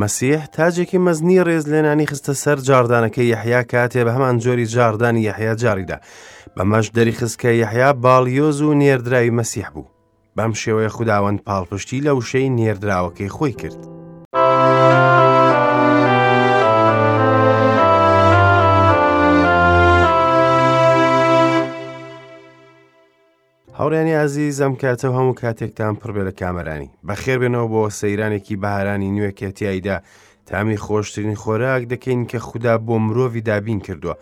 مەسیح تاجێکی مەزنی ڕێز لێنانی خستە سەر جاردانەکەی یحیا کاتێ بە هەمان جۆری جاردانی یحیا جاریدا بەمەش دەریخستکە یحیا باڵیۆز و نێردراوی مەسیح بوو بەم شێوەیە خداوەند پاڵپشتی لە وشەی نێردراوەکەی خۆی کرد. هاوڕێیانی ئازیز ئەم کاتە هەموو کاتێکتان پڕبێ لە کامەرانی بەخێربێنەوە بۆ سەیرانێکی بەهارانی نوێ کەتیاییدا تامی خۆشترین خۆراک دەکەین کە خوددا بۆ مرۆڤی دابین کردووە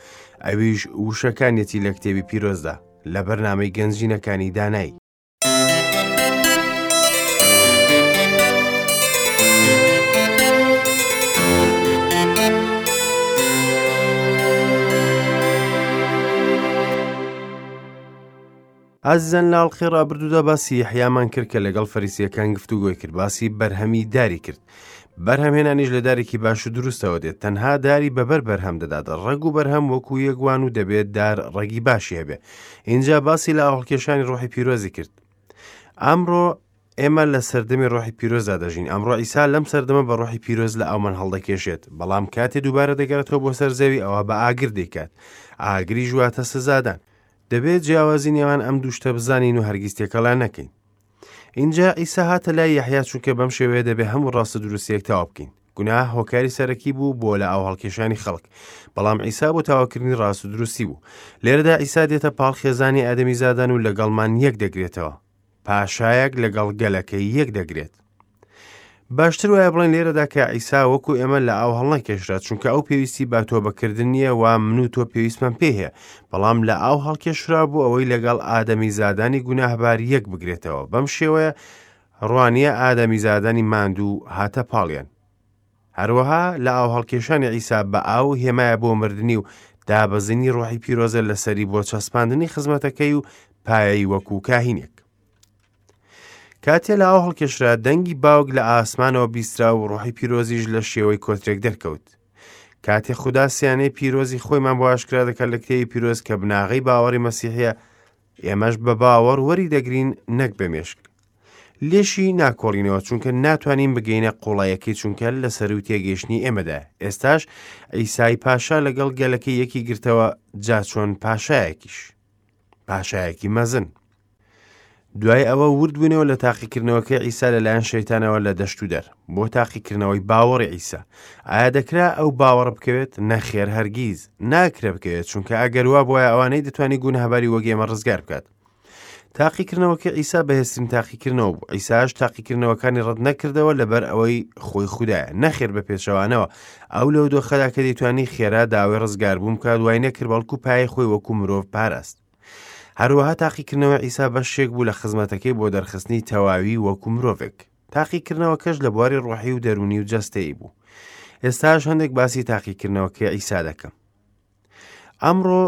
ئەویش وشەکانێتی لە کتێبی پیرۆزدا لە بەرنمەی گەنجینەکانی دانایی. ئازیزان لە ئەڵلقەی ڕابردوودا باسی یحیامان کرد کە لەگەڵ فەرریسیەکان گفت و گۆی کرد باسی بەرهەمی داری کرد. بەرهەمێنانیش لە دارێکی باش و دروستەوە دێت تەنها داری بەبەر بەرهەم دەدات ڕەگ و بەرهەم وەکو یەکوان و دەبێت دار ڕەگی باشی هەبێ اینجا باسی لە ئاڵکێشانی ڕۆحی پیرۆزی کرد ئەمڕۆ ئێمە لە سەردەمی ڕۆحی پیرۆزدا دەژین ئەمڕۆ ئیسا لەم سەردەمە بە ڕۆحی پیرۆز لە ئەومان هەڵدەکێشێت بەڵام کاتێ دووبارە دەگەرێتەوە بۆ سەر زەوی ئەوە بە ئاگر دەیکات ئاگری ژواتە سزادان دەبێت جیاوازی نێوان ئەم دوو شتە بزانین و هەرگیز تێکەڵیان نەکەین. ئینجا عیسا هاتە لای یەحیا چونکە بەم شێوەیە دەبێ هەموو ڕاستە دروستیەک تەواو بکەین. گوناه هۆکاری سەرەکی بوو بۆ لە ئاو هەڵکێشانی خەڵک. بەڵام عیسا بۆ تاواکردنی ڕاست و دروستی بوو. لێرەدا عیسا دێتە پاڵ خێزانی ئادەمیزادان و لەگەڵمان یەک دەگرێتەوە. پاشایەک لەگەڵ گەلەکەی یەک دەگرێت. باشتر وایە بڵێن لێرەدا کە ئیسا وەکو ئێمە لە ئاو هەڵنەکێشرا چونکە ئەو پێویستی بە تۆبەکردن نییە و من و تۆ پێویستمان پێ هەیە بەڵام لە ئاو هەڵکێشرا بۆ ئەوەی لەگەڵ ئادەمی زادانی گوناهبار یەک بگرێتەوە بەم شێوەیە ڕوانیە ئادەمی زادانی ماندوو هاتە پاڵیان هەروەها لە ئاوهەڵکێشانی عیسا بە ئاو هێمایە بۆ مردنی و دابەزینی ڕۆحی پیرۆزە لەسەری بۆ چەسپاندنی خزمەتەکەی و پایەی وەکوو کاهینێک. کاتێ لە ئاو هەڵکێشرا دەنگی باوک لە ئاسمانەوە بیسترا و ڕۆحی پیرۆزیش لە شێوەی کۆترێک دەرکەوت. کاتێ خوددا سیانەی پیرۆزی خۆیمان بۆ ئاشکرا دەکات لە کتێوی پیرۆز کە بناغەی باوەڕی مەسیحە ئێمەش بە باوەڕ وەری دەگرین نەک بە مێشک. لێشی ناکۆڵینەوە چونکە ناتوانین بگەینە قوڵایەکەی چونکە لە سەروی تێگەیشتنی ئێمەدا ئێستاش ئەیسای پاشا لەگەڵ گەلەکەی یەکی گرتەوە جا چۆن پاشایەکیش پاشایەکی مەزن دوای ئەوە وردبوونەوە لە تاقیکردنەوەکە ئیسا لەلایەن شەیتانەوە لە دەشت و دەر بۆ تاقیکردنەوەی باوەڕی عیسا ئایا دەکرا ئەو باوەڕ بکەوێت نەخێر هەرگیز ناکرێ بکەوێت چونکە ئەگەروا بۆە ئەوانەی دەتوانانی گوناهباری وەگێمە ڕزگار بکات تاقیکردنەوەکە ئیسا بەهێسترین تاقیکردنەوە بوو ئیساش تاقیکردنەوەکانی ڕەت نەکردەوە لەبەر ئەوەی خۆی خوددایە نەخێر بە پێچەوانەوە ئەو لەو دۆخەدا کە دەیتوانی خێرا داوای ڕزگار بووم کا دوای نەکرد بەڵکو پای خۆی وەکو مرۆڤ پاراست هەروەها تاقیکردنەوە ئیسا بە شێک بوو لە خزمەتەکەی بۆ دەرخستنی تەواوی وەکو مرۆڤێک تاقیکردنەوەکەش لە بواری ڕۆحی و دەرونی و جەستەیی بوو ئێستاش هەندێک باسی تاقیکردنەوەکەی ئیسا دەکەم ئەمڕۆ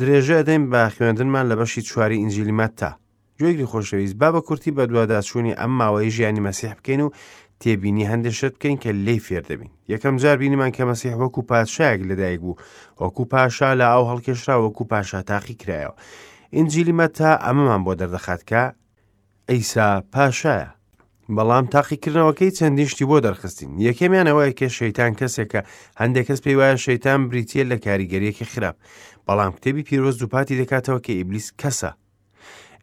درێژە ئەدەین بە خوێندنمان لە بەشی چواری ئنجلی مەتتا گوێگری خۆشەویست با بە کورتی بەدوواداچوونی ئەم ماوەی ژیانی مەسیح بکەین و تێبینی هەندێک شت بکەین کە لی فێر دەبین یەکەم جار بینیمان کە مەسیح وەکو پادشایەک لەدایک بوو وەکو پاشا لە ئاو هەڵکێشرا وەکو پاشا تاقی کرایەوە ئنجلی مەتا ئەمەمان بۆ دەردەخات کە عیسا پاشایە. بەڵام تاقیکردنەوەکەی چەندین شتی بۆ دەرخستین یەکەمیان ئەوەیە کە شەیتان کەسێکە هەندێک کەس پێی وایە شەیتان بریتە لە کاریگەریەکی خراپ بەڵام کتێبی پیرۆز دووپاتی دەکاتەوە کە ئیبلیس کەسە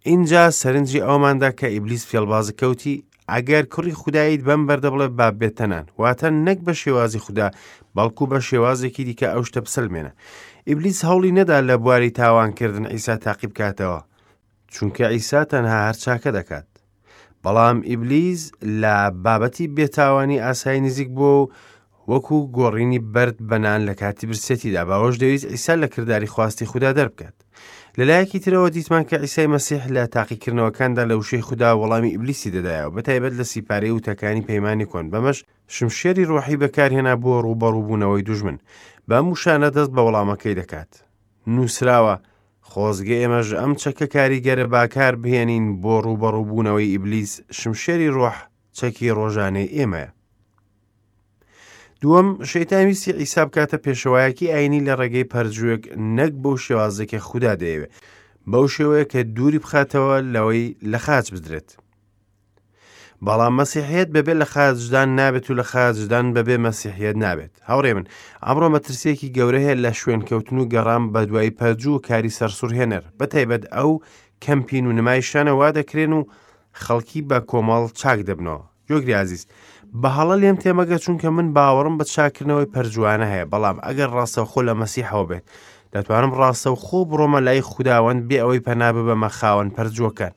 اینجا سەرنجی ئەوماندا کە ئیبلیس فێڵباز کەوتی ئەگەر کوڕی خودایت بەم بەردە بڵێ با بێتەنان واتە نەک بە شێوازی خوددا بەڵکو بە شێوازێکی دیکە ئەو شتە بسلمێنە ئیبلیس هەوڵی نەدا لە بواری تاوانکردن ئیسا تاقی بکاتەوە چونکە عیسا تەنها هەر چاکە دەکات بەڵام ئیبلیز لە بابەتی بێتاوانی ئاسایی نزیک بووە و وەکو گۆڕینی بەرد بەنان لە کاتی برسێتیدا باوەش دەویست ئیسا لە کردداری خواستی خوددا دەربکات لەلایەکی ترەوە دیتمان کە ئیسای مەسیح لە تاقیکردنەوەکاندا لە وشەی خوددا وەڵامی ئیبلیسی دەدایەوە بە تایبەت لە سیپارەی وتەکانی پەیمانانی کۆن بەمەش شمشێری ڕۆحی بەکارهێنا بۆ ڕوبەڕوبوونەوەی دوژمن بەم وشانە دەست بە وەڵامەکەی دەکات نووسراوە خۆزگە ئێمەش ئەم چەکە کاریگەرە باکار بهێنین بۆ ڕووبەڕووبوونەوەی ئیبلیس شمشێری ڕۆح چەکی ڕۆژانەی ئێمەیە دووەم شەیتان ویستی ئیساب کاتە پێشەوایەکی ئاینی لە ڕێگەی پەرجوێک نەک بەو شێوازە کە خوددا دەیەوێت بەو شێوەیە کە دووری بخاتەوە لەوەی لە خاچ بدرێت بەڵام مەسیحەت بەبێ لە خاجدان نابێت و لە خاجدان بەبێ مەسیحەت نابێت هاوڕێ من ئەمڕۆ مەترسیەکی گەورە هەیە لە شوێن کەوتن و گەڕام بە دوای پەرجوو و کاری سەرسوورهێنەر بەتایبەت ئەو کەمپین و نمایشانە وا دەکرێن و خەڵکی بە کۆمەڵ چاک دەبنەوە جۆگری عزیز بە هەڵە لێم تێمەگە چونکە من باوەڕم بە چاکردنەوەی پەرجوانە هەیە بەڵام ئەگەر ڕاستەوخۆ لە مەسیحەوە بێت دەتوانم ڕاستە و خۆ بڕۆمە لای خودداوەند بێ ئەوەی پەنا ببەمە خاوەن پەرجووەکان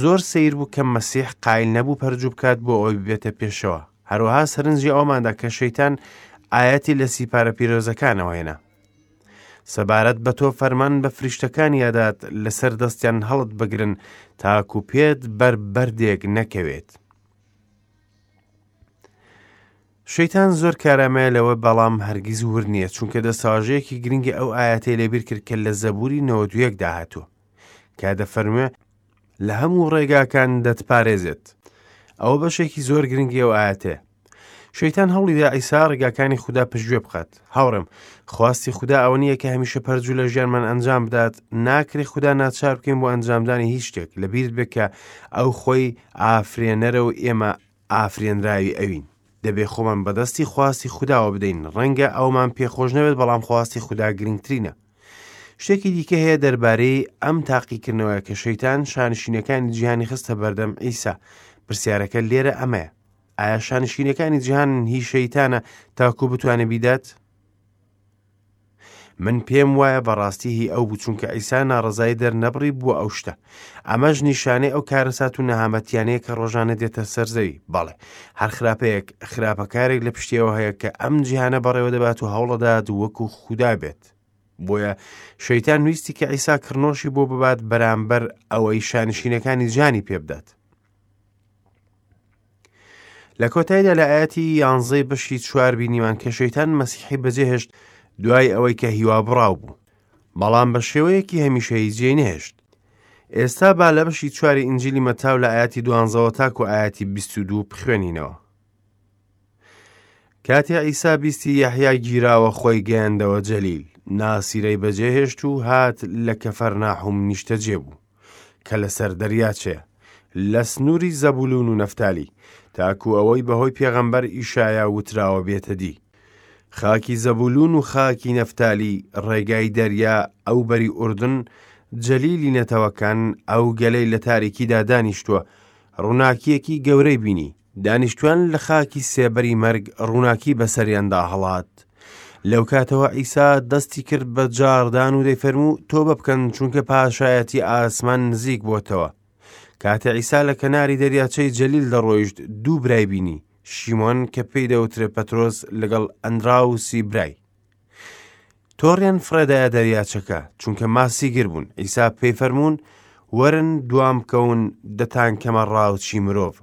زۆر سیر بوو کە مەسیح قایل نەبوو پەرجوو بکات بۆ ئەوەی ببێتە پێشەوە هەروەها سەرنجی ئەوماندا کە شەیتان ئاەتی لە سیپارە پیرۆزەکانەوە هێنا سەبارەت بە تۆ فەرمان بە فریشتەکان یادات لەسەر دەستیان هەڵت بگرن تاکو پێت بەر بەردێک نەکەوێت. شەیتان زۆر کارامەیە لەوە بەڵام هەرگیز ور نییە چونکە دەساژەیەکی گرنگی ئەو ئاەتەی لەبیر کرد کە لە زەبووری نەوەدوەک داهاتوە کە دەفەرموێ لە هەموو ڕێگاکان دەتپارێزێت ئەوە بەشێکی زۆر گرنگی ئەو ئاەتێ شەیتان هەوڵیدا ئیسا ڕێگاکانی خوددا پشتگوێ بخات هاوڕێم خواستی خوددا ئەوە نییە کە هەمیشە پەرجوو لە ژیانمان ئەنجام بدات ناکرێ خوددا ناچار بکەین بۆ ئەنجامدانی هیچ شتێک لە بیرت بکە ئەو خۆی ئافرێنەرە و ئێمە ئافرێنراوی ئەوین. دەبێ خۆمان بەدەستی خواستی خوداوە بدەین ڕەنگە ئەومان پێخۆش نەبێت بەڵام خواستی خوددا گرنگترینە. شتێکی دیکە هەیە دەربارەی ئەم تاقیکردنەوەی کە شەیتان شانشینەکانی جیهانی خستە بەردەم ئیسا پرسیارەکە لێرە ئەمەیە ئایا شانشینەکانی جیهان هی شەیتانە تاکو بتوانێت بیدات؟ من پێم وایە بەڕاستی هی ئەو بوو چونکە ئیسا ناڕزای دەرنەبڕی بووە ئەو شتە ئەمەش نیشانەی ئەو کارەسات و نەهامەتیانەیە کە ڕۆژانە دێتە سەرزەوی بەڵێ هەر خراپەیەک خراپەکارێک لە پشتیەوە هەیە کە ئەم جیهانە بەڕێوە دەبات و هەوڵەدات وەکو خودا بێت بۆیە شەیتان ویستی کە ئیسا کڕنۆشی بۆ ببات بەرامبەر ئەوەی شانشینەکانی جانی پێبدات لە کۆتاییدا لە ئاەتی یانزەی بەشی چوار بینیمان کە شەیتان مەسیحی بەجێهێشت دوای ئەوەی کە هیوا بڕاو بوو بەڵام بە شێوەیەکی هەمیشەی جێ نهێشت ئێستا با لە بەشی چواری ئینجلی مەتاو لە ئاەتی دوانزەوە تاکو ئاەتی 22 بخوێنینەوە کاتی ئیسا بیستی یەحیا گیراوە خۆی گەیاندەوە جەلیل ناسیرەی بەجێهێشت و هات لە کەفەر ناحوم نیشتە جێبوو کە لەسەر دەریاچەیە، لە سنووری زەبولون و نەفتالی، تاکو ئەوەی بەهۆی پێغەمبەر ئیشایا وتراوە بێتە دی. خاکی زەبولون و خاکی نەفتالی، ڕێگای دەریا، ئەو بەری ئوردن، جەلیلی نەتەوەکان، ئەو گەلەی لە تاریکیدا دانیشتووە، ڕووناکییەکی گەورەی بینی. دانیشتوان لە خاکی سێبەری مەرگ ڕووناکی بەسەریاندا هەڵات لەو کاتەوە ئیسا دەستی کرد بە جاڕدان و دەیفەرموو تۆبە بکەن چونکە پاشایەتی ئاسمان نزیک بۆتەوە کاتە ئیسا لە کەناری دەریاچەی جەلیل دەڕۆیشت دوو برای بینی شیمۆن کە پێی دەوترێ پەترۆس لەگەڵ ئەندراوسی برای تۆڕیان فرێدایە دەریاچەکە چونکە ماسی گر بوون ئیسا پێی فەرمونون وەرن دوام بکەون دەتان کەمە ڕاوچی مرۆڤ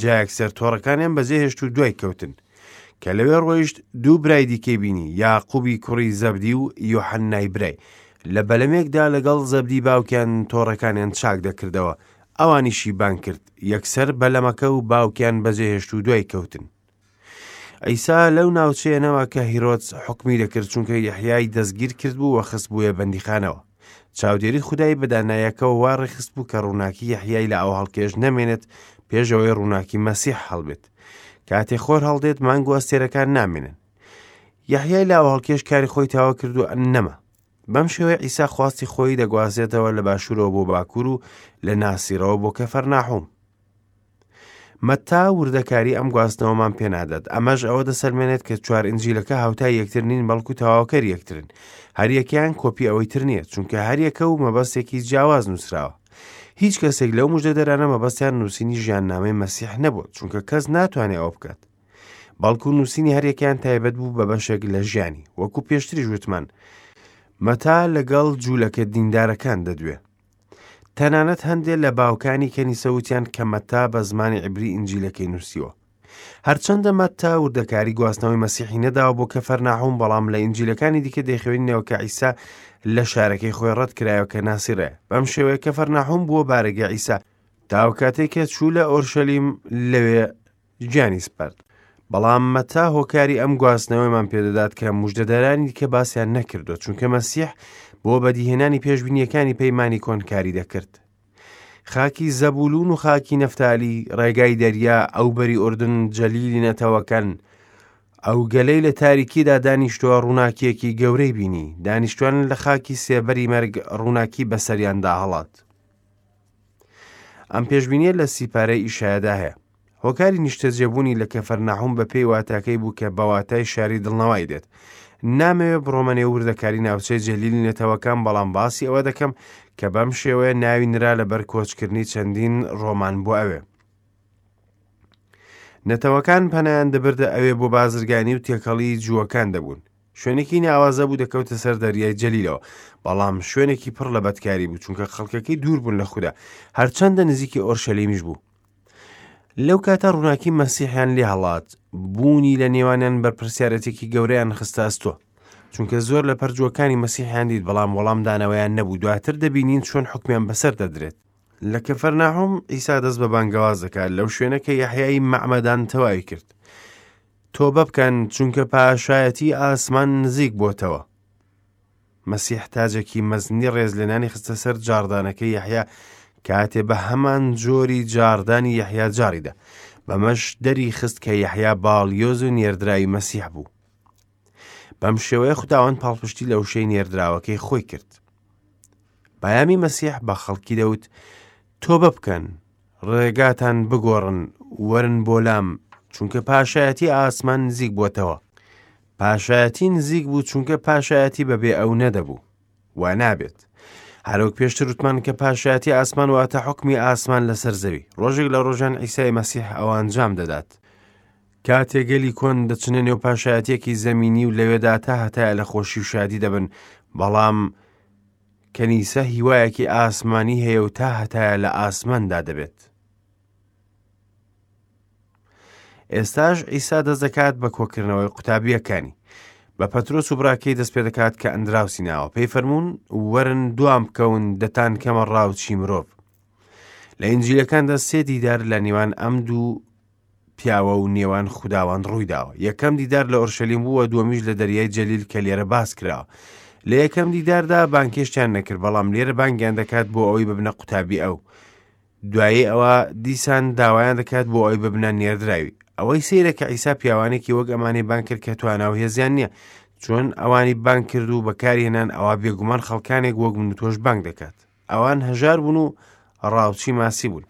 جایەک سەر تۆڕەکانیان بەجێ هێشت و دوای کەوتن کە لەوێ ڕۆیشت دوو برای دیکەی بینی یاقوبی کوڕی زەبدی و یۆحەنای برای لە بەلەمێکدا لەگەڵ زەبدی باوکیان تۆڕەکانیان چاک دەکردەوە ئەوانیشی بان کرد یەکسەر بەلەمەکە و باوکیان بەجێهێشت و دوای کەوتن ئەیسا لەو ناوچەیە نەما کە هیرۆدس حکمی دەکرد چونکە یحیای دەستگیر کرد بوو وە خست بووە بەندیخانەوە چاودێری خدای بەدانایەکەەوە وا ڕێخست بوو کە ڕووناکی یحیای لە ئەو هەڵکێش نەمێنێت پێشەوەی ڕووناکی مەسیح هەڵبێت کاتێ خۆر هەڵدێت مانگ و ئەستێرەکان نامێنن یحیای لە ئەو هەڵکێش کاری خۆی تاوا کرد و نەما بەم شێوەی ئیسا خواستی خۆی دەگوازێتەوە لە باشوورەوە بۆ باکوور و لە ناسیرەوە بۆ کە فەرناحوم مەتا وردەکاری ئەم گواستنەوەمان پێنادات ئەمەش ئەوە دەسەلمێنێت کە چوار ئنجیلەکە هاوتای یەکتر نین بەڵکو تەواوکەر یەکترن هەریەکەیان کۆپی ئەوەی تر نییە چونکە هەریەکە و مەبەستێکی جیاواز نووسراوە هیچ کەسێک لەو مژدە دەرانە مەبەستیان نووسینی ژیان نامەی مەسیح نەبوو چونکە کەس ناتوانێت ئەوە بکات بەڵکو نووسینی هەریەکەیان تایبەت بوو بە بەشێک لە ژیانی وەکو پێشتری ژوتمان مەتا لەگەڵ جوولەکە دیندارەکان دەدوێ تەنانەت هەندێک لە باوکانی کەنیسە وتیان کە مەتا بە زمانی عبری ئنجیلەکەی نووسیوە هەرچەندە مەتا وردەکاری گواستنەوەی مەسیحی نەداوە بۆ کە فەرناحوم بەڵام لە ئنجیلەکانی دیکە دەیخوێنینەوە کە ئیسا لە شارەکەی خۆی ڕەت کرایەوە کە ناسی ڕێ بەم شێوەیە کە فەرناحوم بووە بارەگە ئیسا تاوکاتێک کە چوو لە ئۆرشەلیم لەوێ گیانی سپارد. بەڵام مەتا هۆکاری ئەم گواستنەوەیمان پێدەدات کە مژدەدارانی دیکە باسیان نەکردو چونکە مەسیح بۆ بەدیهێنانی پێشبینیەکانی پەیمانی کۆنکاری دەکرد. خاکی زەبولون و خاکی نەفتالی ڕێگای دەریا ئەو بەری ئوردن جەلیلی نەتەوەکەن ئەو گەلەی لە تاریکیدا دانیشتووە ڕووناکیەکی گەورەی بینی دانیشتوان لە خاکی سێبەری مەرگ ڕووناکی بەسەریاندا هەڵات. ئەم پێشببینیە لە سیپارەی ئیشایەدا هەیە هۆکاری نیشتەجێبوونی لە کەفەر ناحوم بە پێی واتاکەی بوو کە بەواتای شاری دڵنەوای دێت نامەوێ بڕۆمەێ وردەکاری ناوچەی جەلیل نەتەوەکان بەڵام باسی ئەوە دەکەم کە بەم شێوەیە ناوی نرا لە بەر کۆچکردنی چەندین ڕۆمان بۆ ئەوێ نەتەوەکان پەنیان دەبردە ئەوێ بۆ بازرگانی و تێکەڵی جووەکان دەبوون شوێنێکی ناوازە بوو دەکەوتە سەر دەریای جەلیلەوە بەڵام شوێنێکی پڕ لە بەدکاری بوو چونکە خەڵکەکەی دوور بوون لە خوددا هەرچەندە نزیکی ئۆرشەلیمیش بوو لەو کاتە ڕووناکی مەسیحیان لێ هەڵات بوونی لە نێوانیان بەرپسیارەتێکی گەورەیان خستاستۆ چونکە زۆر لە پەرجووەکانی مەسیحیان دیت بەڵام وەڵامدانەوەیان نەبوو دواتر دەبینین چۆن حکمیان بەسەر دەدرێت لە کەفەر ناهۆم ئیسا دەست بە بانگەواز دەکات لەو شوێنە کە یحیایی مەعمەدان تەواوی کرد تۆبە بکەن چونکە پاشایەتی ئاسمان نزیک بۆتەوە مەسیح تاجێکی مەزنی ڕێزلێنانی خستە سەر جاردانەکەی یحیا کاتێ بە هەمان جۆری جاردانی یحیا جاریدا بەمەش دەری خست کە یحیا باڵیۆز و نێردراوی مەسیح بوو بەم شێوەیە خداوەند پاڵپشتی لە وشەی نێردراوەکەی خۆی کرد پەیامی مەسیح بە خەڵکی دەوت تۆبە بکەن ڕێگاتان بگۆڕن وەرن بۆ لام چونکە پاشایەتی ئاسمان نزیک بووتەوە پاشایەتی نزیک بوو چونکە پاشایەتی بەبێ ئەو نەدەبوو و نابێت هەرۆک پێشتر وتمان کە پاشایەتی ئاسمان واتە حکمی ئاسمان لەسەر زەوی ڕۆژێک لە ڕۆژان ئیسای مەسیح ئەوانجام دەدات کاتێ گەلی کۆن دەچنە نێو پاشایەتێکی زەمینی و لەوێدا تا هەتایە لە خۆشی و شادی دەبن بەڵام کەنیسە هیوایەکی ئاسمانی هەیە و تا هەتایە لە ئاسماندا دەبێت. ئێستاش ئیسا دەست دەکات بە کۆکردنەوەی قوتابیەکانی. بە پەترۆس و براکەی دەست پێ دەکات کە ئەندراوسی ناوە پێی فەرمونون وەرن دوام بکەون دەتان کەمە ڕاوچی مرۆڤ. لە ئینجیلەکاندا سێ دیدار لە نێوان ئەم دوو پیاوە و نێوان خوداوەند ڕووی داوە. یەکەم دیدار لە ئۆرشەلیم بوو و دووەمیش لە دەریای جەلیل کە لێرە باس کراوە. لە یەکەم دیداردا بانکێشتیان نەکرد بەڵام لێرە بانگیان دەکات بۆ ئەوەی ببنە قوتابی ئەو. دوایی ئەوە دیسان داوایان دەکات بۆ ئەوی ببنە نێردراوی ئەوەی سیرە کە ئیسا پیاوانێکی وەک ئەمانی بان کرد کە توانا و هێزیان نییە چۆن ئەوانی بان کرد و بەکارهێنان ئەوە بێگومان خەڵکانێک وەک من تۆش بانگ دەکات ئەوان هەژار بوون و ڕاوچی ماسی بوون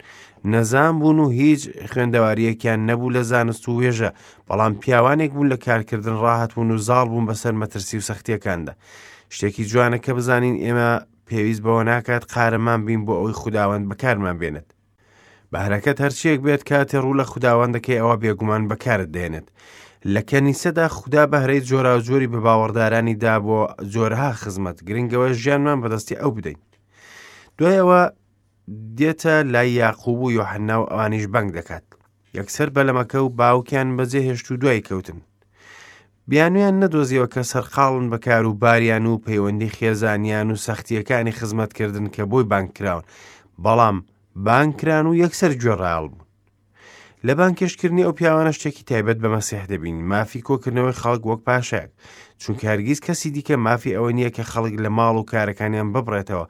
نەزان بوون و هیچ خوێندەواریەکیان نەبوو لە زانست و وێژە بەڵام پیاوانێک بوون لە کارکردن ڕاهات بوون و زاڵ بوون بەسەر مەترسی و سەختیەکاندا شتێکی جوانە کە بزانین ئێمە پێویست بەوە ناکات قارەمان بین بۆ ئەوەی خودداوەند بەکارمان بێنێت بەهرەکەت هەرچیەک بێت کاتێ ڕوو لە خودداوەندەکەی ئەوە بێگومان بەکارت دێنێت لە کەنیسەدا خوددا بەهرەی جۆراوجۆری بە باوەڕدارانی دا بۆ جۆرها خزمەت گرنگەوە ژیانمان بەدەستی ئەو بدەین دوایەوە دێتە لای یاقوب و یۆحنا و ئەوانیش بەنگ دەکات یەکسەر بەلەمەکە و باوکیان بەجێ هێشت و دوای کەوتن. بیانویان نەدۆزیەوە کە سەرقاڵن بە کار و باریان و پەیوەندی خێزانیان و سەختیەکانی خزمەتکردن کە بۆی بانکراون بەڵام بانکران و یەکسەر گوێڕایڵ بوو لە بانکێشکردنی ئەو پیاوانە شتێکی تایبەت بە مەسیح دەبین مافی کۆکردنەوەی خەڵک وەک پاشایەک چونکە هەرگیز کەسی دیکە مافی ئەوە نییە کە خەڵک لە ماڵ و کارەکانیان ببڕێتەوە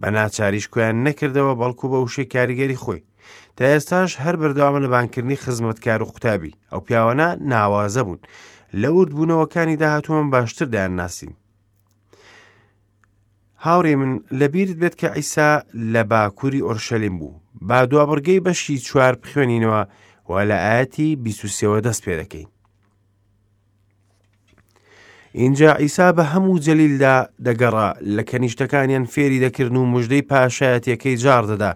بە ناچاریش کویان نەکردەوە بەڵکو بە وشەی کاریگەری خۆی تا ئێستاش هەر بەردەوامە لە بانکردنی خزمەتکار و قوتابی ئەو پیاوانە ناوازە بوون لە وردبوونەوەکانی داهاتووەم باشتر دایان ناسین هاوڕێ من لەبیرت بێت کە ئیسا لە باکووری ئۆرشەلیم بوو با دوابڕگەی بەشی چوار بخوێنینەوە و لە ئاەتی بیسوسەوە دەست پێ دەکەین ئینجا عیسا بە هەموو جەلیلدا دەگەڕا لە کەنیشتەکانیان فێری دەکردن و مژدەی پاشایەتەکەی جار دەدا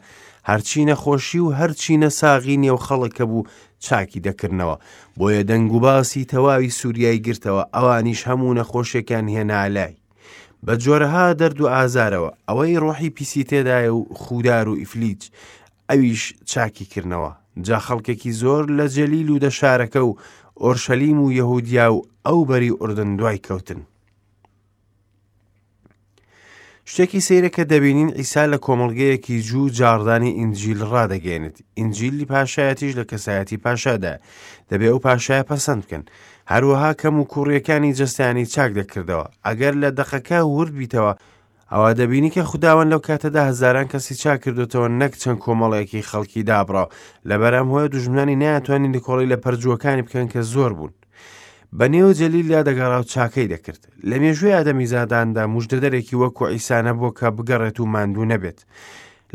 هەرچی نەخۆشی و هەرچی نەساغی نێو خەڵکە بوو چاکی دەکردنەوە بۆیە دەنگ و باسی تەواوی سووریای گرتەوە ئەوانیش هەموو نەخۆشیەکان هێنا لای بە جۆرەها دەرد و ئازارەوە ئەوەی ڕۆحی پیسی تێدایە و خودار و ئیفلیج ئەویش چاکی کردنەوە جا خەڵکێکی زۆر لە جەلیل و دەشارەکە و ئۆرشەلیم و یەهودیا و ئەو بەری ئوردن دوای کەوتن شتێکی سەیرە کە دەبینین ئیسا لە کۆمەڵگەیەکی جوو جاڕدانی ئینجیل ڕادەگەێنێت ئینجیلی پاشایەتیش لە کەسایەتی پاشادا دەبێ ئەو پاشایە پەسەند بکەن هەروەها کەم و کوڕیەکانی جستانی چاک دەکردەوە ئەگەر لە دەقەکە ورد بیتەوە ئەوا دەبینی کە خداوەند لەو کاتەدا هەزاران کەسی چاکردوتەوە نەک چەند کۆمەڵەیەکی خەڵکی دابڕاو لە بەرام هۆیە دژمنانی ناتوانین لەکۆڵی لە پەرجووەکانی بکەن کە زۆر بوون. بە نێو جەلیلدا دەگەڕا و چاکەی دەکرد لە مێژووی ئادەمی زاداندا مژدەدەرێکی وەکو ئیسانە بۆ کە بگەڕێت و ماندوو نەبێت.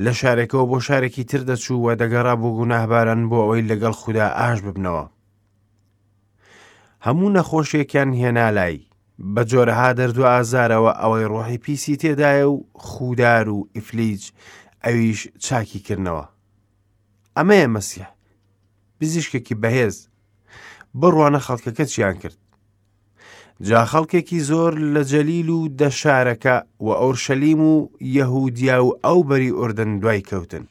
لە شارێکەوە بۆ شارێکی تر دەچوو و دەگەڕا بۆ گوناهباران بۆ ئەوەی لەگەڵ خوددا ئاش ببنەوە. هەموو نەخۆشیەکیان هێنا لای بە جۆرەها دەردو ئازارەوە ئەوەی ڕۆحی پیسی تێدایە و خودار و ئیفلیج ئەویش چاکی کردنەوە ئەمەیە مەسیح بزیشکێکی بەهێز بڕوانە خەڵکەکە چیان کرد جا خەڵکێکی زۆر لە جەلیل و دەشارەکە و ئەورشەلیم و یەهودیا و ئەو بەری ئوردن دوای کەوتن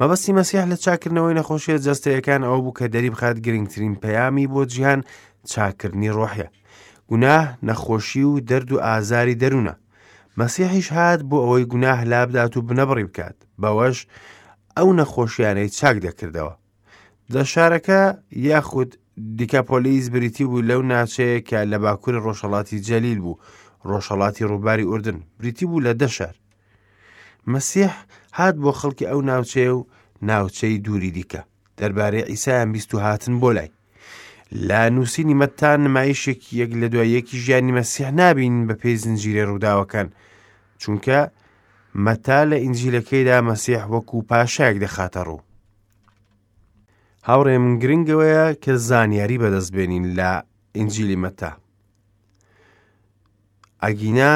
مەبەستی مەسیح لە چاکردنەوەی نەخۆشیە جەستەیەکان ئەو بوو کە دەری بخات گرنگترین پەیامی بۆ جیهان چاکردنی ڕۆحە گوناه نەخۆشی و دەرد و ئازاری دەروونە مەسیحیش هات بۆ ئەوەی گوناه لابدات و بنەبڕی بکات بەوەش ئەو نەخۆشیانەی چاک دەکردەوە لە شارەکە یاخود دیکاپۆلیس بریتی بوو لەو ناچەیە کە لە باکووری ڕۆژهڵاتی جەلیل بوو ڕۆژهڵاتی ڕووباری ئوردن بریتی بوو لە دەشار مەسیح هات بۆ خەڵکی ئەو ناوچەیە و ناوچەی دووری دیکە دەربارەی ئیسایان بیست و هاتن بۆ لای لە نووسینی مەتا نمایشێکی یەک لە دوای یەکی ژیانی مەسیح نابین بە پێی زنجیرە ڕووداوەکان چونکە مەتا لە ئینجیلەکەیدا مەسیح وەکو پاشایەک دەخاتە ڕوو هاوڕێ من گرنگەوەیە کە زانیاری بەدەستبێنین لە ئینجیلی مەتا ئەگینا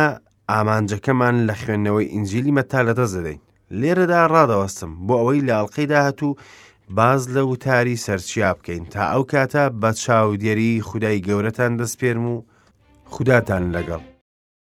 ئامانجەکەمان لە خوێندنەوەی ئینجیلی مەتا لەدەست دەدەین لێرەدا ڕادەوەستم بۆ ئەوەی لە ئەڵلقەی داهاتوو باز لە وتاری سەرچیا بکەین تا ئەو کاتە بە چاودێری خودای گەورەتان دەستپێرم و خوداتان لەگەڵ